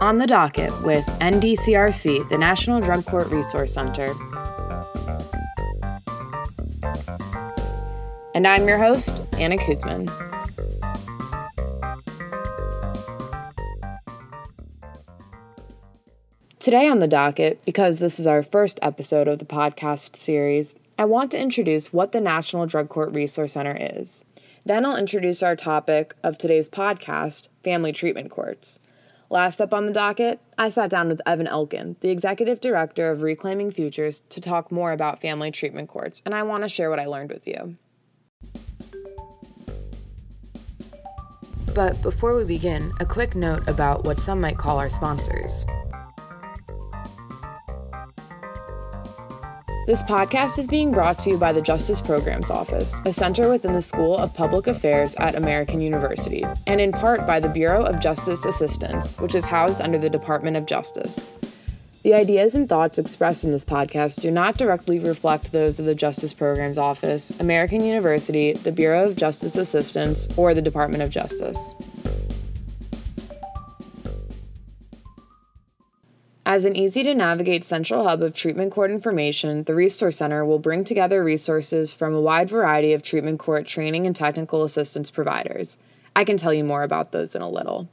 On the docket with NDCRC, the National Drug Court Resource Center. And I'm your host, Anna Koozman. Today on the docket, because this is our first episode of the podcast series, I want to introduce what the National Drug Court Resource Center is. Then I'll introduce our topic of today's podcast, family treatment courts. Last up on the docket, I sat down with Evan Elkin, the executive director of Reclaiming Futures, to talk more about family treatment courts, and I want to share what I learned with you. But before we begin, a quick note about what some might call our sponsors. This podcast is being brought to you by the Justice Programs Office, a center within the School of Public Affairs at American University, and in part by the Bureau of Justice Assistance, which is housed under the Department of Justice. The ideas and thoughts expressed in this podcast do not directly reflect those of the Justice Programs Office, American University, the Bureau of Justice Assistance, or the Department of Justice. As an easy to navigate central hub of treatment court information, the Resource Center will bring together resources from a wide variety of treatment court training and technical assistance providers. I can tell you more about those in a little.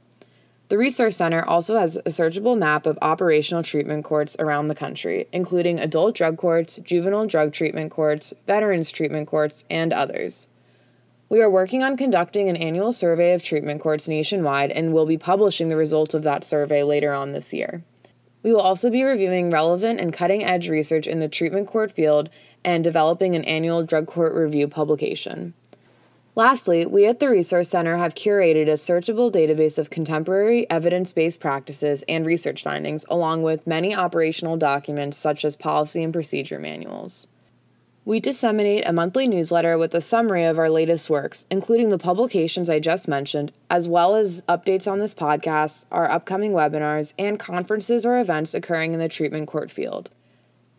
The Resource Center also has a searchable map of operational treatment courts around the country, including adult drug courts, juvenile drug treatment courts, veterans treatment courts, and others. We are working on conducting an annual survey of treatment courts nationwide and will be publishing the results of that survey later on this year. We will also be reviewing relevant and cutting edge research in the treatment court field and developing an annual drug court review publication. Lastly, we at the Resource Center have curated a searchable database of contemporary evidence based practices and research findings, along with many operational documents such as policy and procedure manuals. We disseminate a monthly newsletter with a summary of our latest works, including the publications I just mentioned, as well as updates on this podcast, our upcoming webinars, and conferences or events occurring in the treatment court field.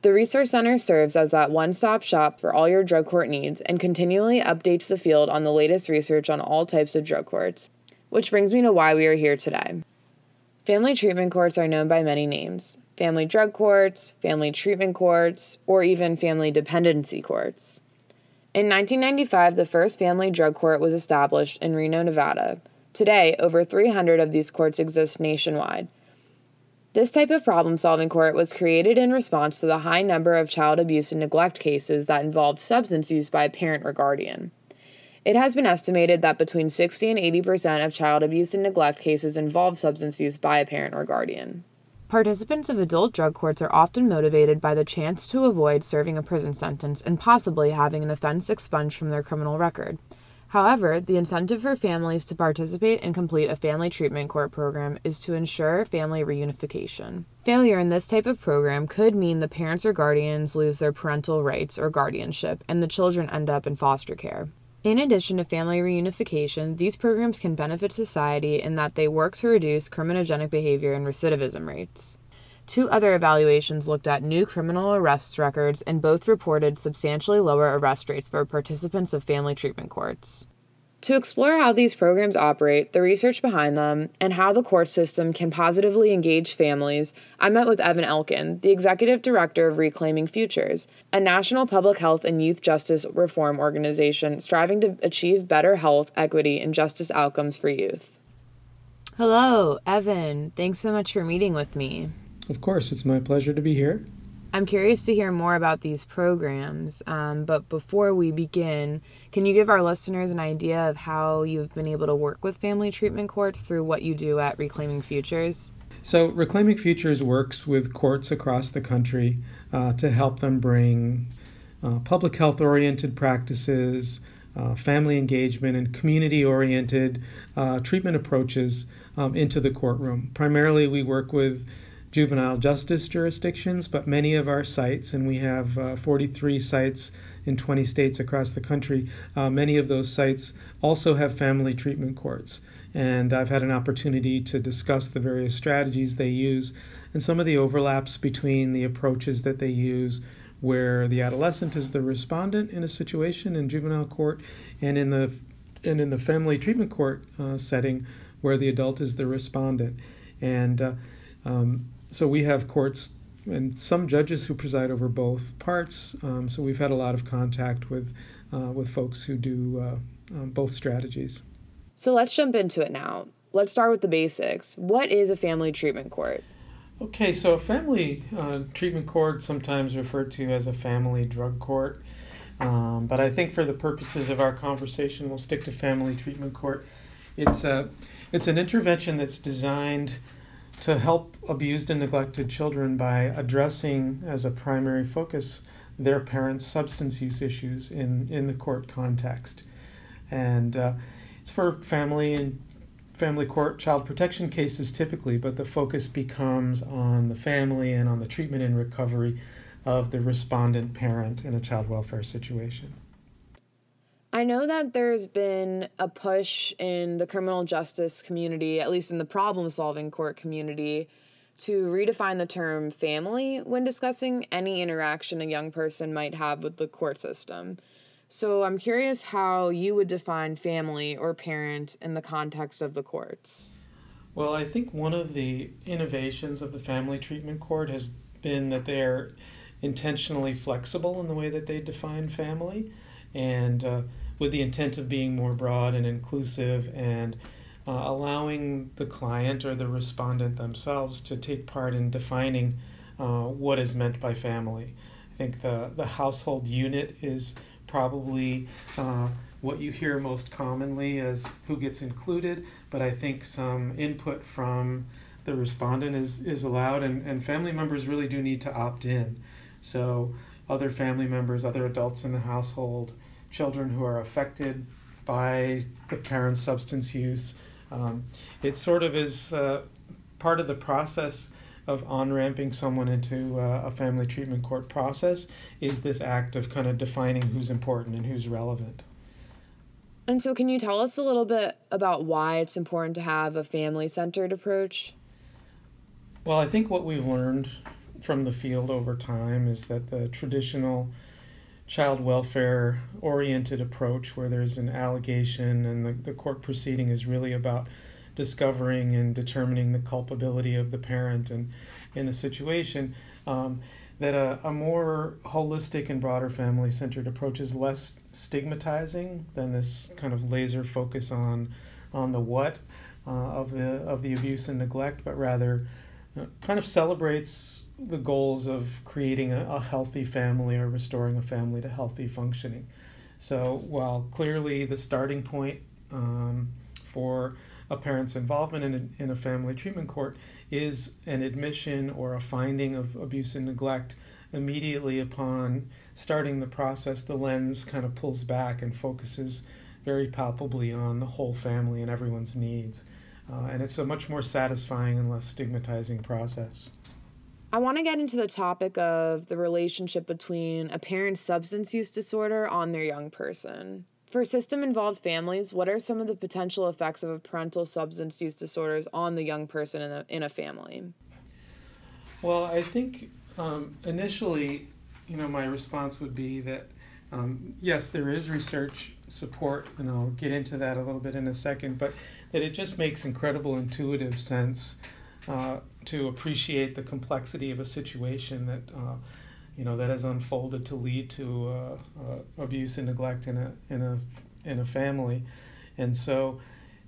The Resource Center serves as that one stop shop for all your drug court needs and continually updates the field on the latest research on all types of drug courts. Which brings me to why we are here today. Family treatment courts are known by many names family drug courts, family treatment courts, or even family dependency courts. In 1995, the first family drug court was established in Reno, Nevada. Today, over 300 of these courts exist nationwide. This type of problem solving court was created in response to the high number of child abuse and neglect cases that involved substance use by a parent or guardian. It has been estimated that between 60 and 80 percent of child abuse and neglect cases involve substance use by a parent or guardian. Participants of adult drug courts are often motivated by the chance to avoid serving a prison sentence and possibly having an offense expunged from their criminal record. However, the incentive for families to participate and complete a family treatment court program is to ensure family reunification. Failure in this type of program could mean the parents or guardians lose their parental rights or guardianship and the children end up in foster care. In addition to family reunification, these programs can benefit society in that they work to reduce criminogenic behavior and recidivism rates. Two other evaluations looked at new criminal arrests records and both reported substantially lower arrest rates for participants of family treatment courts. To explore how these programs operate, the research behind them, and how the court system can positively engage families, I met with Evan Elkin, the executive director of Reclaiming Futures, a national public health and youth justice reform organization striving to achieve better health, equity, and justice outcomes for youth. Hello, Evan. Thanks so much for meeting with me. Of course, it's my pleasure to be here. I'm curious to hear more about these programs, um, but before we begin, can you give our listeners an idea of how you've been able to work with family treatment courts through what you do at Reclaiming Futures? So, Reclaiming Futures works with courts across the country uh, to help them bring uh, public health oriented practices, uh, family engagement, and community oriented uh, treatment approaches um, into the courtroom. Primarily, we work with juvenile justice jurisdictions, but many of our sites, and we have uh, 43 sites in 20 states across the country, uh, many of those sites also have family treatment courts. And I've had an opportunity to discuss the various strategies they use and some of the overlaps between the approaches that they use where the adolescent is the respondent in a situation in juvenile court, and in the and in the family treatment court uh, setting, where the adult is the respondent. And uh, um, so we have courts and some judges who preside over both parts. Um, so we've had a lot of contact with uh, with folks who do uh, um, both strategies. So let's jump into it now. Let's start with the basics. What is a family treatment court? Okay, so a family uh, treatment court, sometimes referred to as a family drug court, um, but I think for the purposes of our conversation, we'll stick to family treatment court. It's a it's an intervention that's designed to help abused and neglected children by addressing as a primary focus their parents' substance use issues in, in the court context. And uh, it's for family and family court child protection cases typically, but the focus becomes on the family and on the treatment and recovery of the respondent parent in a child welfare situation. I know that there's been a push in the criminal justice community, at least in the problem solving court community, to redefine the term family when discussing any interaction a young person might have with the court system. So I'm curious how you would define family or parent in the context of the courts. Well, I think one of the innovations of the family treatment court has been that they're intentionally flexible in the way that they define family. And uh, with the intent of being more broad and inclusive and uh, allowing the client or the respondent themselves to take part in defining uh, what is meant by family. I think the, the household unit is probably uh, what you hear most commonly as who gets included, but I think some input from the respondent is, is allowed, and, and family members really do need to opt in. So, other family members, other adults in the household, children who are affected by the parent's substance use. Um, it sort of is uh, part of the process of on ramping someone into uh, a family treatment court process is this act of kind of defining who's important and who's relevant. And so, can you tell us a little bit about why it's important to have a family centered approach? Well, I think what we've learned from the field over time is that the traditional child welfare oriented approach where there's an allegation and the, the court proceeding is really about discovering and determining the culpability of the parent and in a situation um, that a, a more holistic and broader family centered approach is less stigmatizing than this kind of laser focus on on the what uh, of the of the abuse and neglect but rather uh, kind of celebrates the goals of creating a, a, healthy family or restoring a family to healthy functioning. So while clearly the starting point um, for a parent's involvement in a, in a family treatment court is an admission or a finding of abuse and neglect immediately upon starting the process the lens kind of pulls back and focuses very palpably on the whole family and everyone's needs uh, and it's a much more satisfying and less stigmatizing process I want to get into the topic of the relationship between a parent's substance use disorder on their young person. For system involved families, what are some of the potential effects of a parental substance use disorders on the young person in a, in a family? Well, I think um, initially, you know, my response would be that um, yes, there is research support, and I'll get into that a little bit in a second, but that it just makes incredible intuitive sense uh, to appreciate the complexity of a situation that uh, you know that has unfolded to lead to uh, uh, abuse and neglect in a in a in a family, and so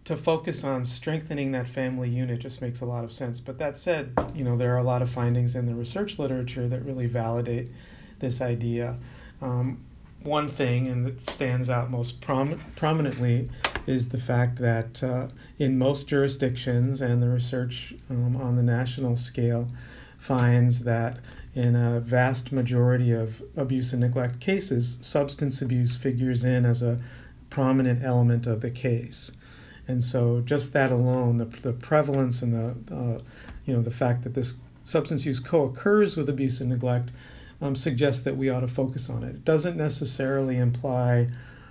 to focus on strengthening that family unit just makes a lot of sense. But that said, you know there are a lot of findings in the research literature that really validate this idea. Um, one thing, and that stands out most prom- prominently, is the fact that uh, in most jurisdictions, and the research um, on the national scale finds that in a vast majority of abuse and neglect cases, substance abuse figures in as a prominent element of the case. And so, just that alone, the, the prevalence and the, uh, you know, the fact that this substance use co-occurs with abuse and neglect um, suggests that we ought to focus on it. It doesn't necessarily imply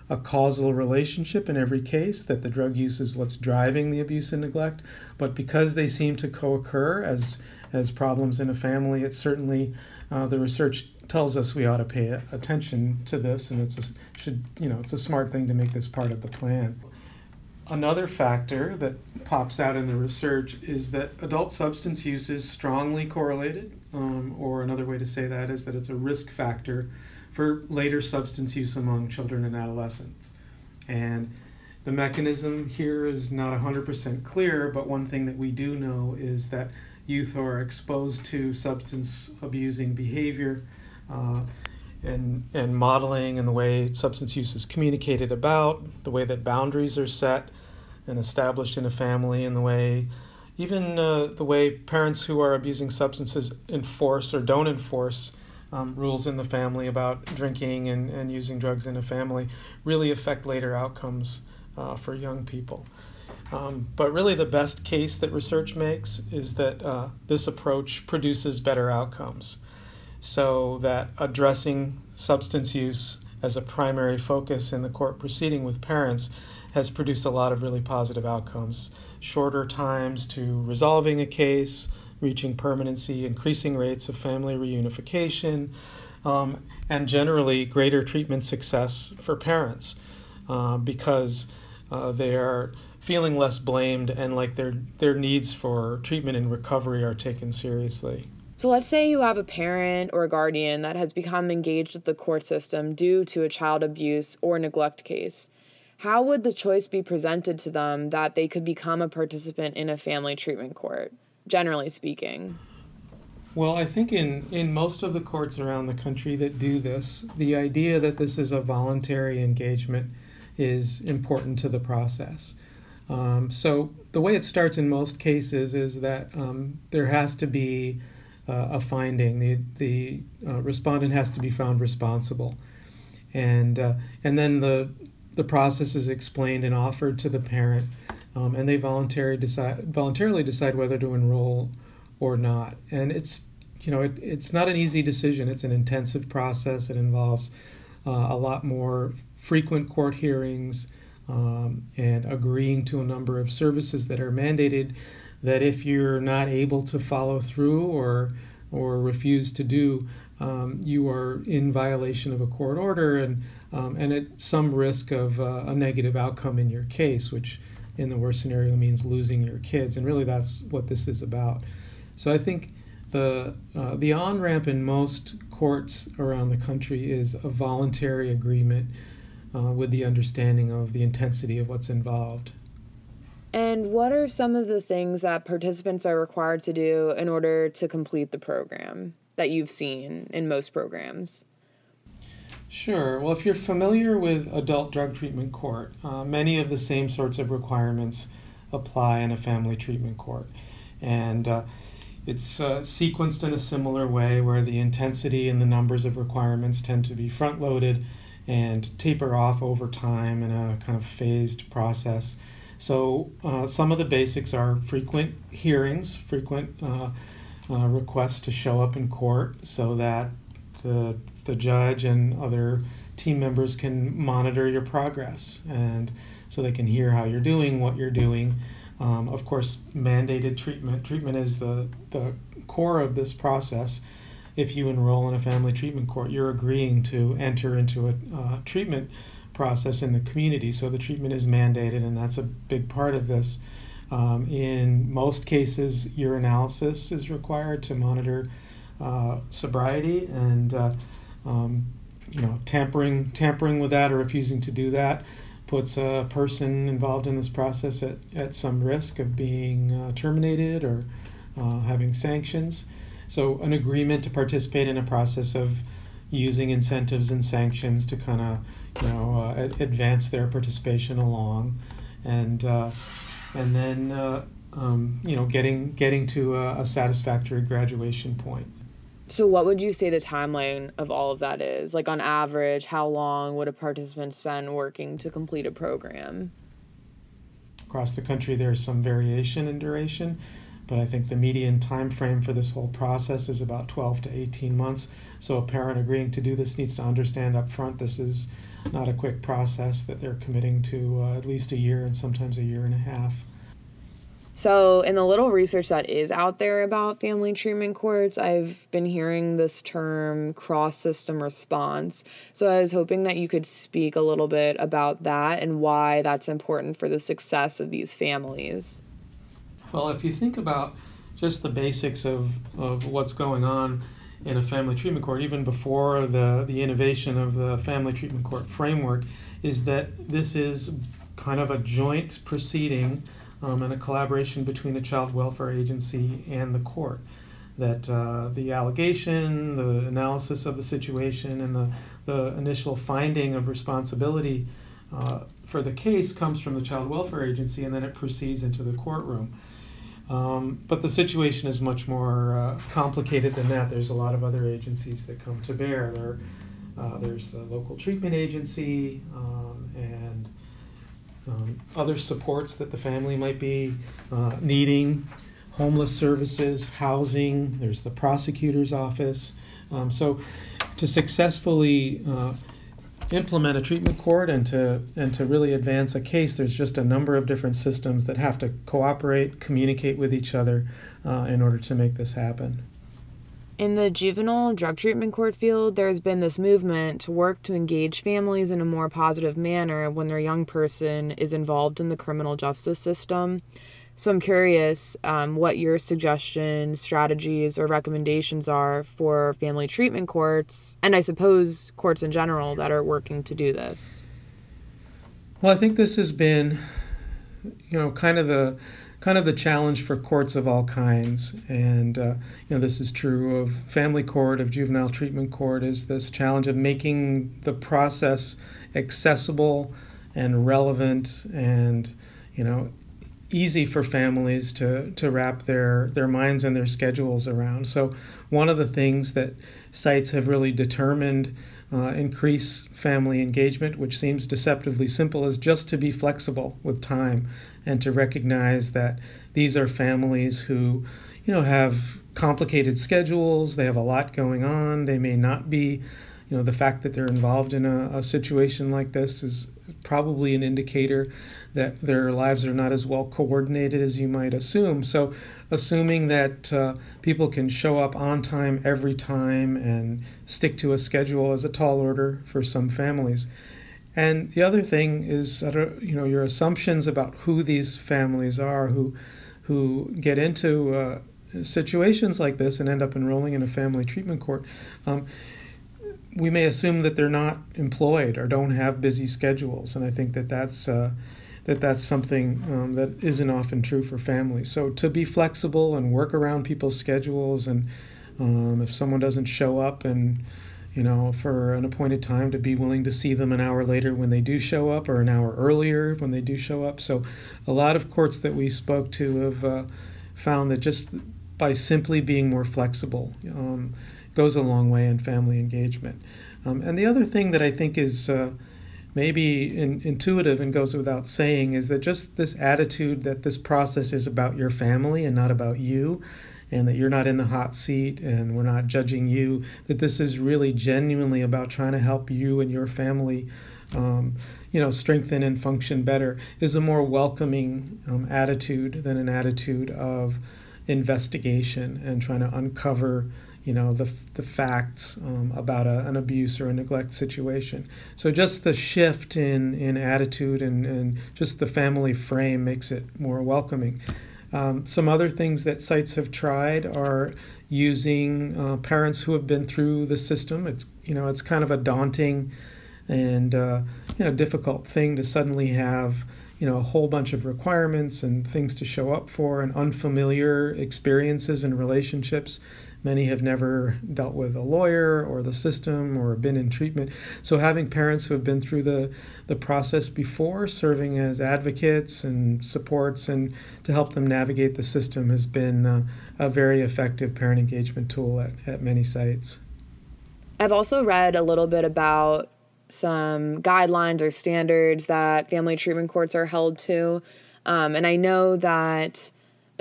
a causal relationship in every case, that the drug use is what's driving the abuse and neglect, but because they seem to co occur as, as problems in a family, it certainly, uh, the research tells us we ought to pay attention to this, and it's a, should you know it's a smart thing to make this part of the plan. Another factor that pops out in the research is that adult substance use is strongly correlated, um, or another way to say that is that it's a risk factor for later substance use among children and adolescents. And the mechanism here is not 100% clear, but one thing that we do know is that youth are exposed to substance abusing behavior uh, and, and modeling and the way substance use is communicated about, the way that boundaries are set and established in a family, and the way even uh, the way parents who are abusing substances enforce or don't enforce um, rules in the family about drinking and, and using drugs in a family really affect later outcomes uh, for young people. Um, but really, the best case that research makes is that uh, this approach produces better outcomes. So, that addressing substance use as a primary focus in the court proceeding with parents has produced a lot of really positive outcomes. Shorter times to resolving a case, reaching permanency, increasing rates of family reunification, um, and generally greater treatment success for parents uh, because uh, they are feeling less blamed and like their their needs for treatment and recovery are taken seriously. So let's say you have a parent or a guardian that has become engaged with the court system due to a child abuse or neglect case. How would the choice be presented to them that they could become a participant in a family treatment court, generally speaking? Well, I think in, in most of the courts around the country that do this, the idea that this is a voluntary engagement is important to the process. Um, so the way it starts in most cases is that um, there has to be uh, a finding. The the uh, respondent has to be found responsible, and uh, and then the the process is explained and offered to the parent, um, and they voluntarily decide voluntarily decide whether to enroll or not. And it's you know it, it's not an easy decision. It's an intensive process. It involves uh, a lot more frequent court hearings um, and agreeing to a number of services that are mandated that if you're not able to follow through or or refuse to do, um, you are in violation of a court order and um, and at some risk of uh, a negative outcome in your case, which in the worst scenario means losing your kids. And really, that's what this is about. So I think the uh, the on ramp in most courts around the country is a voluntary agreement uh, with the understanding of the intensity of what's involved. And what are some of the things that participants are required to do in order to complete the program that you've seen in most programs? Sure. Well, if you're familiar with adult drug treatment court, uh, many of the same sorts of requirements apply in a family treatment court. And uh, it's uh, sequenced in a similar way where the intensity and the numbers of requirements tend to be front loaded and taper off over time in a kind of phased process. So, uh, some of the basics are frequent hearings, frequent uh, uh, requests to show up in court so that the, the judge and other team members can monitor your progress and so they can hear how you're doing, what you're doing. Um, of course, mandated treatment. Treatment is the, the core of this process if you enroll in a family treatment court, you're agreeing to enter into a uh, treatment process in the community. So the treatment is mandated, and that's a big part of this. Um, in most cases, urinalysis is required to monitor uh, sobriety, and uh, um, you know tampering tampering with that or refusing to do that puts a person involved in this process at, at some risk of being uh, terminated or uh, having sanctions. So, an agreement to participate in a process of using incentives and sanctions to kind of, you know, uh, advance their participation along, and uh, and then uh, um, you know getting getting to a, a satisfactory graduation point. So, what would you say the timeline of all of that is? Like, on average, how long would a participant spend working to complete a program? Across the country, there's some variation in duration but I think the median time frame for this whole process is about 12 to 18 months. So a parent agreeing to do this needs to understand up front this is not a quick process, that they're committing to uh, at least a year and sometimes a year and a half. So, in the little research that is out there about family treatment courts, I've been hearing this term cross system response. So, I was hoping that you could speak a little bit about that and why that's important for the success of these families. Well, if you think about just the basics of, of what's going on in a family treatment court, even before the, the innovation of the family treatment court framework, is that this is kind of a joint proceeding um, and a collaboration between the child welfare agency and the court. That uh, the allegation, the analysis of the situation, and the, the initial finding of responsibility uh, for the case comes from the child welfare agency and then it proceeds into the courtroom. Um, but the situation is much more uh, complicated than that. There's a lot of other agencies that come to bear. There, uh, there's the local treatment agency and um, other supports that the family might be uh, needing, homeless services, housing. There's the prosecutor's office. Um, so, to successfully uh, implement a treatment court and to and to really advance a case, there's just a number of different systems that have to cooperate, communicate with each other uh, in order to make this happen. In the juvenile drug treatment court field, there's been this movement to work to engage families in a more positive manner when their young person is involved in the criminal justice system. So I'm curious um, what your suggestions, strategies, or recommendations are for family treatment courts, and I suppose courts in general that are working to do this. Well, I think this has been, you know, kind of the kind of the challenge for courts of all kinds, and uh, you know, this is true of family court, of juvenile treatment court, is this challenge of making the process accessible and relevant and you know easy for families to, to wrap their, their minds and their schedules around. So, one of the things that sites have really determined uh, increase family engagement, which seems deceptively simple, is just to be flexible with time and to recognize that these are families who, you know, have complicated schedules, they have a lot going on, they may not be you know the fact that they're involved in a, a, situation like this is probably an indicator that their lives are not as well coordinated as you might assume. So, assuming that uh, people can show up on time every time and stick to a schedule is a tall order for some families. And the other thing is, you know, your assumptions about who these families are, who who get into uh, situations like this and end up enrolling in a family treatment court. Um, we may assume that they're not employed or don't have busy schedules, and I think that that's uh, that that's something um, that isn't often true for families. So to be flexible and work around people's schedules, and um, if someone doesn't show up, and you know for an appointed time, to be willing to see them an hour later when they do show up, or an hour earlier when they do show up. So a lot of courts that we spoke to have uh, found that just by simply being more flexible. Um, goes a long way in family engagement. Um, and the other thing that I think is uh, maybe in, intuitive and goes without saying is that just this attitude that this process is about your family and not about you, and that you're not in the hot seat and we're not judging you, that this is really genuinely about trying to help you and your family. Um, you know, strengthen and function better is a more welcoming um, attitude than an attitude of investigation and trying to uncover you know the, the facts um, about a, an abuse or a neglect situation. So just the shift in, in attitude and, and just the family frame makes it more welcoming. Um, some other things that sites have tried are using uh, parents who have been through the system. It's you know it's kind of a daunting and uh, you know difficult thing to suddenly have you know a whole bunch of requirements and things to show up for and unfamiliar experiences and relationships Many have never dealt with a lawyer or the system or been in treatment. So, having parents who have been through the, the process before, serving as advocates and supports, and to help them navigate the system has been uh, a very effective parent engagement tool at, at many sites. I've also read a little bit about some guidelines or standards that family treatment courts are held to. Um, and I know that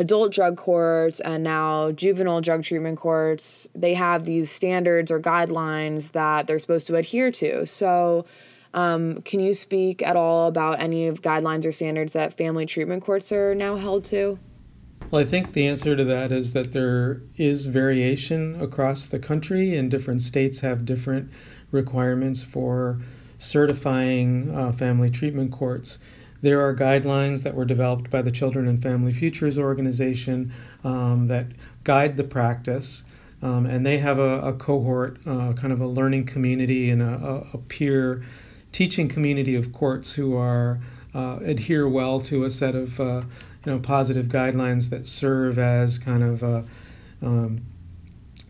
adult drug courts and now juvenile drug treatment courts, they have these standards or guidelines that they're supposed to adhere to. So, um, can you speak at all about any of guidelines or standards that family treatment courts are now held to? Well, I think the answer to that is that there is variation across the country, and different states have different requirements for certifying uh, family treatment courts. There are guidelines that were developed by the Children and Family Futures Organization um, that guide the practice. Um, and they have a, a cohort, uh, kind of a learning community and a, a, peer teaching community of courts who are uh, adhere well to a set of uh, you know positive guidelines that serve as kind of uh, um,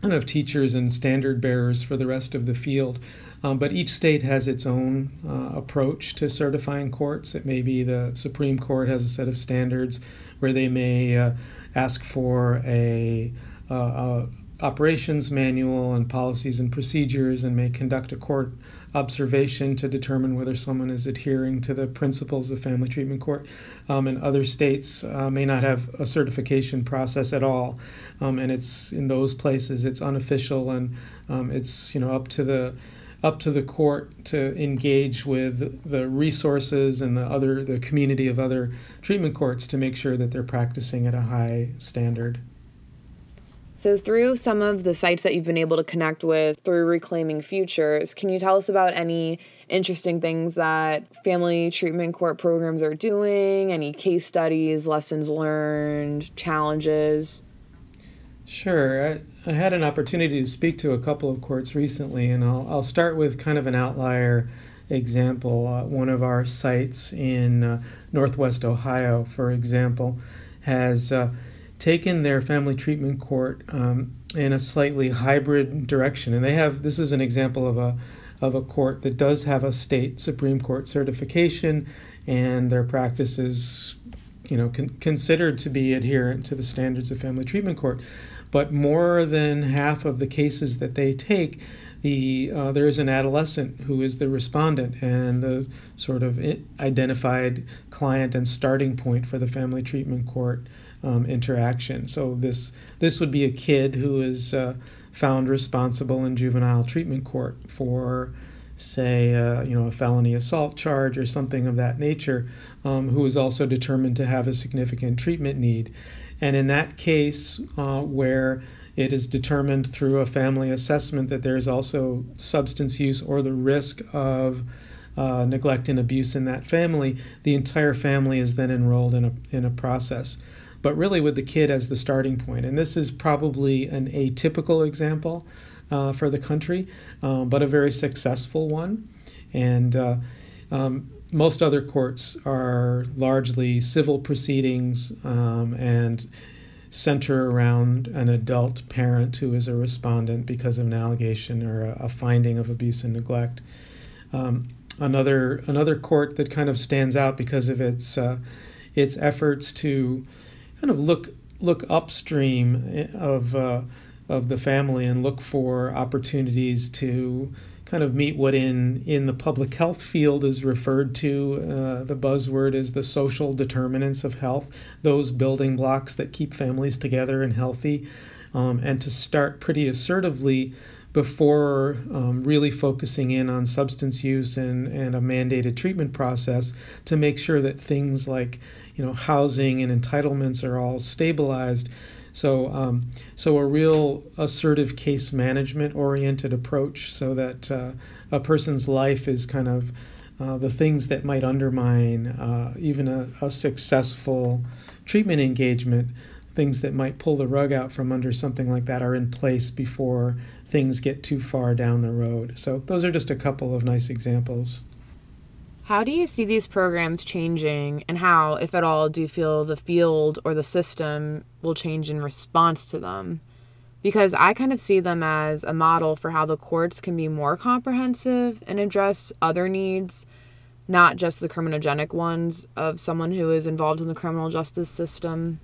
kind of teachers and standard bearers for the rest of the field. Um, but each state has its own uh, approach to certifying courts. It may be the Supreme Court has a set of standards where they may uh, ask for a, uh, a, operations manual and policies and procedures and may conduct a court observation to determine whether someone is adhering to the principles of family treatment court. Um, and other states uh, may not have a certification process at all. Um, and it's in those places it's unofficial and um, it's you know up to the up to the court to engage with the resources and the other the community of other treatment courts to make sure that they're practicing at a high standard. So, through some of the sites that you've been able to connect with through Reclaiming Futures, can you tell us about any interesting things that family treatment court programs are doing? Any case studies, lessons learned, challenges? Sure. I, I had an opportunity to speak to a couple of courts recently, and I'll, I'll start with kind of an outlier example. Uh, one of our sites in uh, Northwest Ohio, for example, has uh, taken their family treatment court um, in a slightly hybrid direction. And they have this is an example of a of a court that does have a state Supreme Court certification, and their practice is, you know, con- considered to be adherent to the standards of family treatment court. But more than half of the cases that they take, the uh, there is an adolescent who is the respondent and the sort of identified client and starting point for the family treatment court um, interaction. So this this would be a kid who is uh, found responsible in juvenile treatment court for say, uh, you know, a felony assault charge or something of that nature, um, who is also determined to have a significant treatment need. And in that case, uh, where it is determined through a family assessment that there is also substance use or the risk of uh, neglect and abuse in that family, the entire family is then enrolled in a, in a process. But really, with the kid as the starting point. And this is probably an atypical example uh, for the country, uh, but a very successful one. And uh, um, most other courts are largely civil proceedings um, and center around an adult parent who is a respondent because of an allegation or a, a finding of abuse and neglect. Um, another another court that kind of stands out because of its uh, its efforts to kind of look look upstream of uh, of the family and look for opportunities to kind of meet what in in the public health field is referred to uh, the buzzword is the social determinants of health those building blocks that keep families together and healthy um, and to start pretty assertively before um, really focusing in on substance use and, and a mandated treatment process to make sure that things like you know housing and entitlements are all stabilized so, um, so a real assertive case management oriented approach, so that uh, a person's life is kind of uh, the things that might undermine uh, even a, a, successful treatment engagement, things that might pull the rug out from under something like that are in place before things get too far down the road. So, those are just a couple of nice examples. How do you see these programs changing, and how, if at all, do you feel the field or the system will change in response to them? Because I kind of see them as a model for how the courts can be more comprehensive and address other needs, not just the criminogenic ones of someone who is involved in the criminal justice system.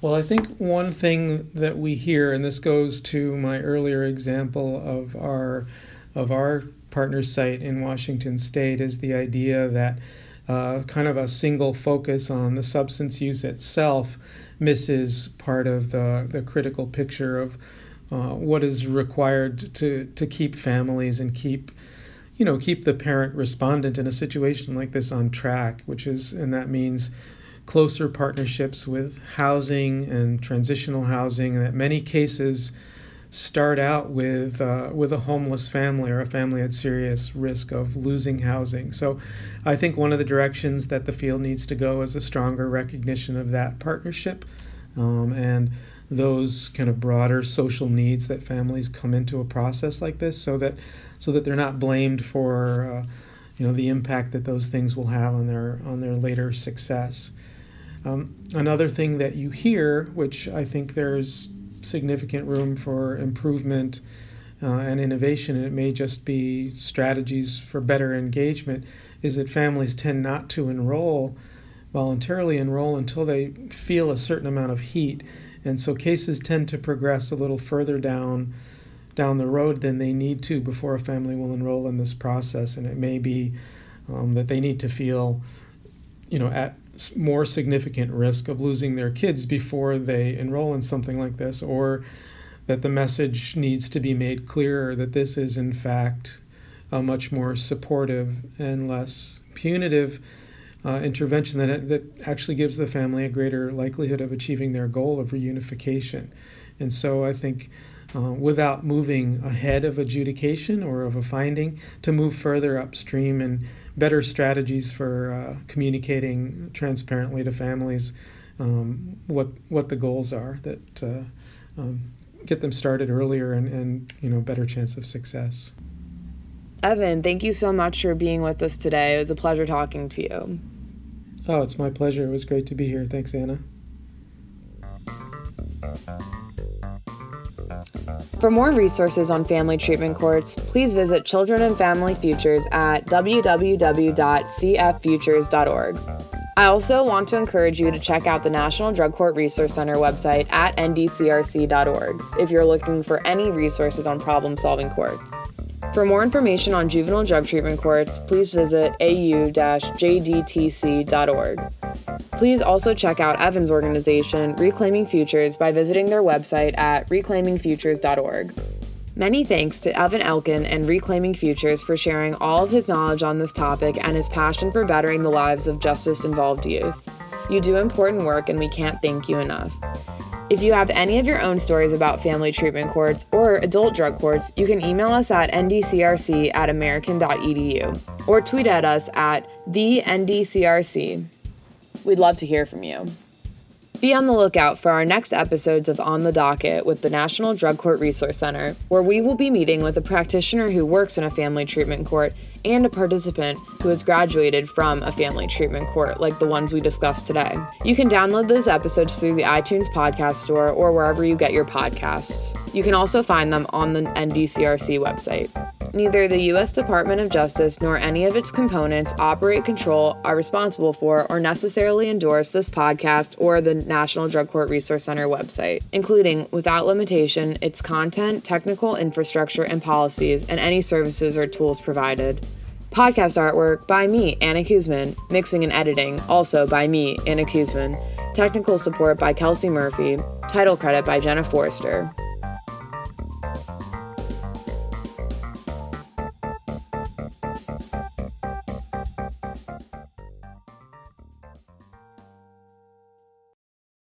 Well, I think one thing that we hear, and this goes to my earlier example of our of our partner site in Washington State is the idea that uh, kind of a single focus on the substance use itself misses part of the, the critical picture of uh, what is required to, to keep families and keep you know keep the parent respondent in a situation like this on track which is and that means closer partnerships with housing and transitional housing. And that many cases start out with uh, with a homeless family or a family at serious risk of losing housing. So, I think one of the directions that the field needs to go is a stronger recognition of that partnership, um, and those kind of broader social needs that families come into a process like this, so that so that they're not blamed for. Uh, you know the impact that those things will have on their on their later success. Um, another thing that you hear, which I think there's significant room for improvement uh, and innovation, and it may just be strategies for better engagement, is that families tend not to enroll voluntarily enroll until they feel a certain amount of heat. And so cases tend to progress a little further down down the road than they need to before a family will enroll in this process. And it may be um, that they need to feel, you know, at more significant risk of losing their kids before they enroll in something like this, or that the message needs to be made clearer that this is, in fact, a much more supportive and less punitive uh, intervention that, that actually gives the family a greater likelihood of achieving their goal of reunification. And so I think uh, without moving ahead of adjudication or of a finding, to move further upstream and better strategies for uh, communicating transparently to families um, what what the goals are that uh, um, get them started earlier and, and you know better chance of success. Evan, thank you so much for being with us today. It was a pleasure talking to you. Oh, it's my pleasure. It was great to be here. Thanks, Anna. For more resources on family treatment courts, please visit Children and Family Futures at www.cffutures.org. I also want to encourage you to check out the National Drug Court Resource Center website at ndcrc.org if you're looking for any resources on problem solving courts. For more information on juvenile drug treatment courts, please visit au-jdtc.org. Please also check out Evan's organization, Reclaiming Futures, by visiting their website at reclaimingfutures.org. Many thanks to Evan Elkin and Reclaiming Futures for sharing all of his knowledge on this topic and his passion for bettering the lives of justice involved youth. You do important work, and we can't thank you enough. If you have any of your own stories about family treatment courts or adult drug courts, you can email us at ndcrc at american.edu or tweet at us at the ndcrc. We'd love to hear from you. Be on the lookout for our next episodes of On the Docket with the National Drug Court Resource Center, where we will be meeting with a practitioner who works in a family treatment court and a participant who has graduated from a family treatment court, like the ones we discussed today. You can download those episodes through the iTunes Podcast Store or wherever you get your podcasts. You can also find them on the NDCRC website. Neither the U.S. Department of Justice nor any of its components operate, control, are responsible for, or necessarily endorse this podcast or the National Drug Court Resource Center website, including, without limitation, its content, technical infrastructure, and policies, and any services or tools provided. Podcast artwork by me, Anna Koozman. Mixing and editing, also by me, Anna Koozman. Technical support by Kelsey Murphy. Title credit by Jenna Forrester.